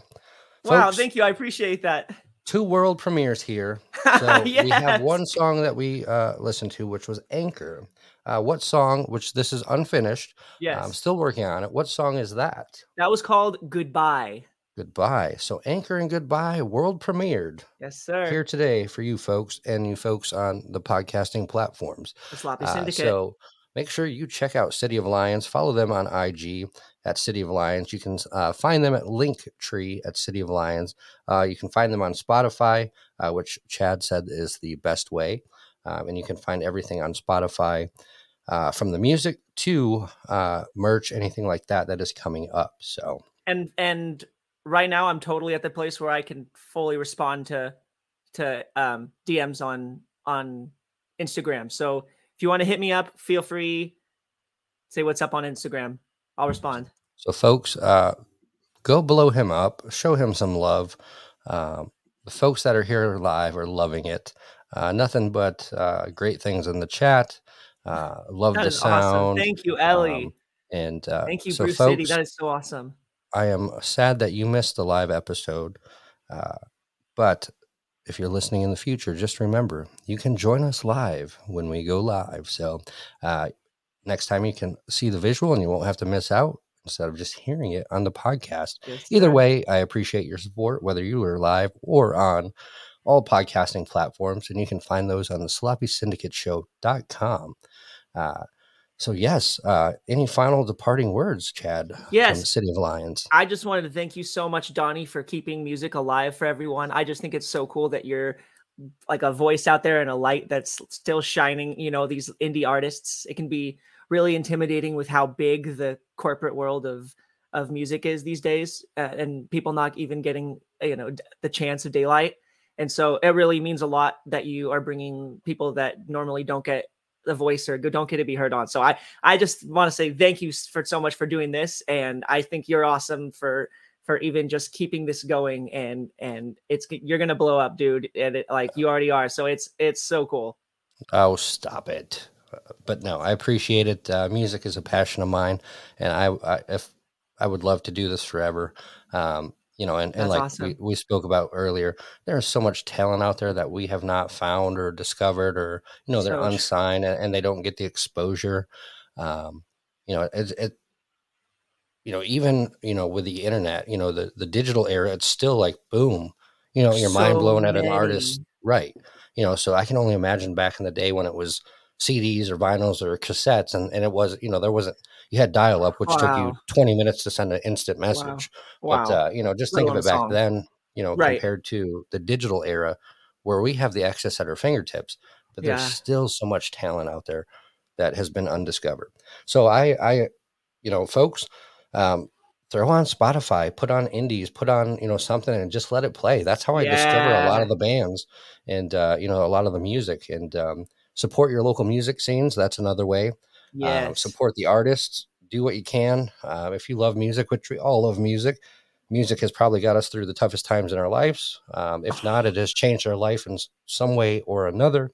wow, Folks, thank you. I appreciate that. two world premieres here. So we have one song that we uh, listened to, which was Anchor. Uh, what song? Which this is unfinished. Yes. I'm still working on it. What song is that? that was called Goodbye. Goodbye. So Anchor and Goodbye world premiered Yes, sir. here today for you folks and you folks on the podcasting platforms. the Sloppy Uh, Syndicate. so make sure you check out City of Lions. Follow them on IG at City of Lions. You can uh, find them at Linktree at City of Lions. Uh, you can find them on Spotify, uh, which Chad said is the best way. Um, and you can find everything on Spotify uh, from the music to uh, merch, anything like that that is coming up. So and and right now I'm totally at the place where I can fully respond to to um, DMs on on Instagram. So if you want to hit me up, feel free. Say what's up on Instagram. I'll respond. So, folks, uh, go blow him up, show him some love. Um, the folks that are here live are loving it. Uh, nothing but uh, great things in the chat. Uh, love That the is awesome. sound. Thank you, Ellie. um, and uh, Thank you, so Bruce folks, City. That is so awesome. I am sad that you missed the live episode. Uh, but if you're listening in the future, just remember you can join us live when we go live. So uh, next time you can see the visual and you won't have to miss out instead of just hearing it on the podcast. Yes, Either way, I appreciate your support, whether you are live or on all podcasting platforms. And you can find those on the sloppy sloppysyndicateshow.com. Uh, so, yes, uh, any final departing words, Chad, from the Yes. City of Lions? I just wanted to thank you so much, Donnie, for keeping music alive for everyone. I just think it's so cool that you're like a voice out there and a light that's still shining. You know, these indie artists. It can be really intimidating with how big the corporate world of of music is these days, uh, and people not even getting you know the chance of daylight. And so it really means a lot that you are bringing people that normally don't get the voice or don't get to be heard on. So I I just want to say thank you for so much for doing this, and I think you're awesome for for even just keeping this going. And and it's you're gonna blow up, dude, and it, like you already are. So it's it's so cool. Oh, stop it. But no, I appreciate it. Uh, music is a passion of mine, and I, I if I would love to do this forever. Um, you know, and, and That's like awesome. we, we spoke about earlier, there's so much talent out there that we have not found or discovered, or you know, they're So unsigned and, and they don't get the exposure. Um, you know, it, it you know, even you know, with the internet, you know, the the digital era, it's still like boom. You know, you're mind So blown at an artist, right? You know, so I can only imagine back in the day when it was CDs or vinyls or cassettes, and and it was you know there wasn't you had dial up, which took you 20 minutes to send an instant message. Wow. But uh, you know, just think of it back song. then, you know, Right. compared to the digital era where we have the access at our fingertips, but there's Yeah. still so much talent out there that has been undiscovered. So I, I, you know, folks, um, throw on Spotify, put on indies, put on you know something, and just let it play. That's how I discover a lot of the bands and uh, you know a lot of the music and um, support your local music scenes. That's another way. Uh, support the artists. Do what you can. Uh, if you love music, which we all love music, music has probably got us through the toughest times in our lives. Um, if not, it has changed our life in some way or another.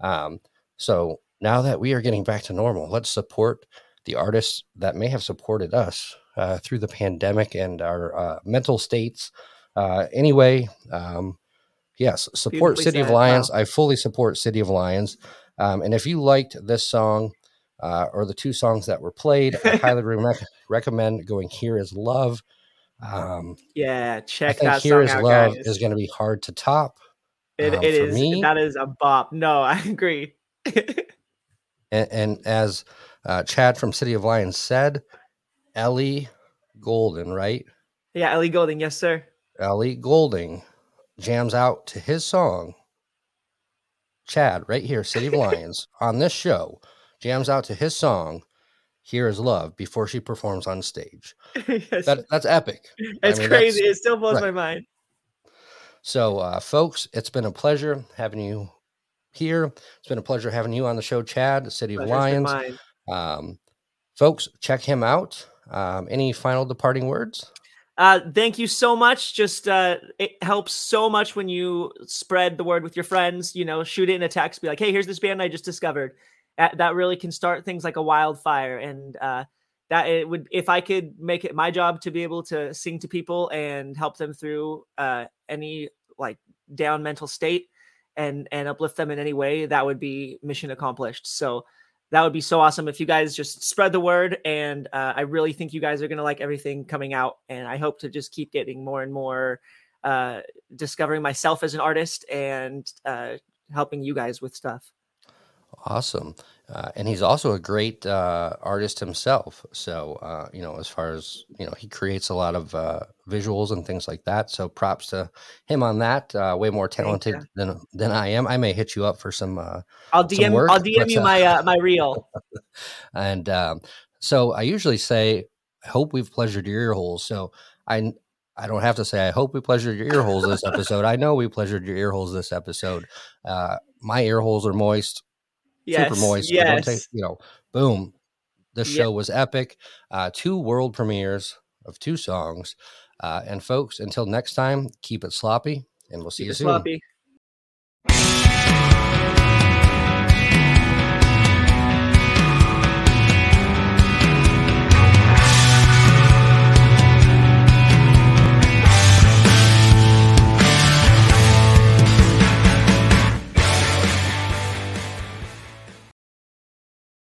Um, so now that we are getting back to normal, let's support the artists that may have supported us uh, through the pandemic and our uh, mental states Uh, anyway, um, yes, support Beautifully City of said. Wow. Lions. I fully support City of Lions. Um, and if you liked this song uh, or the two songs that were played, I highly re- recommend going Here Is Love. Um, Yeah, I check think that Here song Is out, Love guys. is going to be hard to top. It, um, it is. me. That is a bop. No, I agree. And, and as uh, Chad from City of Lions said, Ellie Goulding, right? yeah, Ellie Goulding. Yes, sir. Ellie Goulding jams out to his song. Chad, right here, City of Lions, on this show, jams out to his song, Here is Love, before she performs on stage. yes. That, that's epic. it's mean, crazy. It still blows right. my mind. So, uh, folks, it's been a pleasure having you here. It's been a pleasure having you on the show, Chad, the City of Lions. Um, folks, check him out. Um, any final departing words? Uh, thank you so much. Just uh, it helps so much when you spread the word with your friends. You know, shoot it in a text, be like, "Hey, here's this band I just discovered." That, really can start things like a wildfire. And uh, that it would, if I could make it my job to be able to sing to people and help them through uh, any like down mental state and and uplift them in any way, that would be mission accomplished. So that would be so awesome if you guys just spread the word and uh, i really think you guys are going to like everything coming out and i hope to just keep getting more and more uh, discovering myself as an artist and uh, helping you guys with stuff Awesome. Uh, and he's also a great uh, artist himself. So, uh, you know, as far as, you know, he creates a lot of uh, visuals and things like that. So props to him on that. Uh, way more talented than, than I am. I may hit you up for some, uh, i'll Some dm work, i'll dm but, you my uh, my reel and um, so I usually say, I hope we've pleasured your ear holes. So I, I don't have to say, I hope we pleasured your ear holes this episode. I know we pleasured your ear holes this episode. Uh, my ear holes are moist. Yes super moist. yes take, you know, boom. The show was epic. Uh, two world premieres of two songs. Uh, and folks, until next time, keep it sloppy, and we'll see Keep you soon. sloppy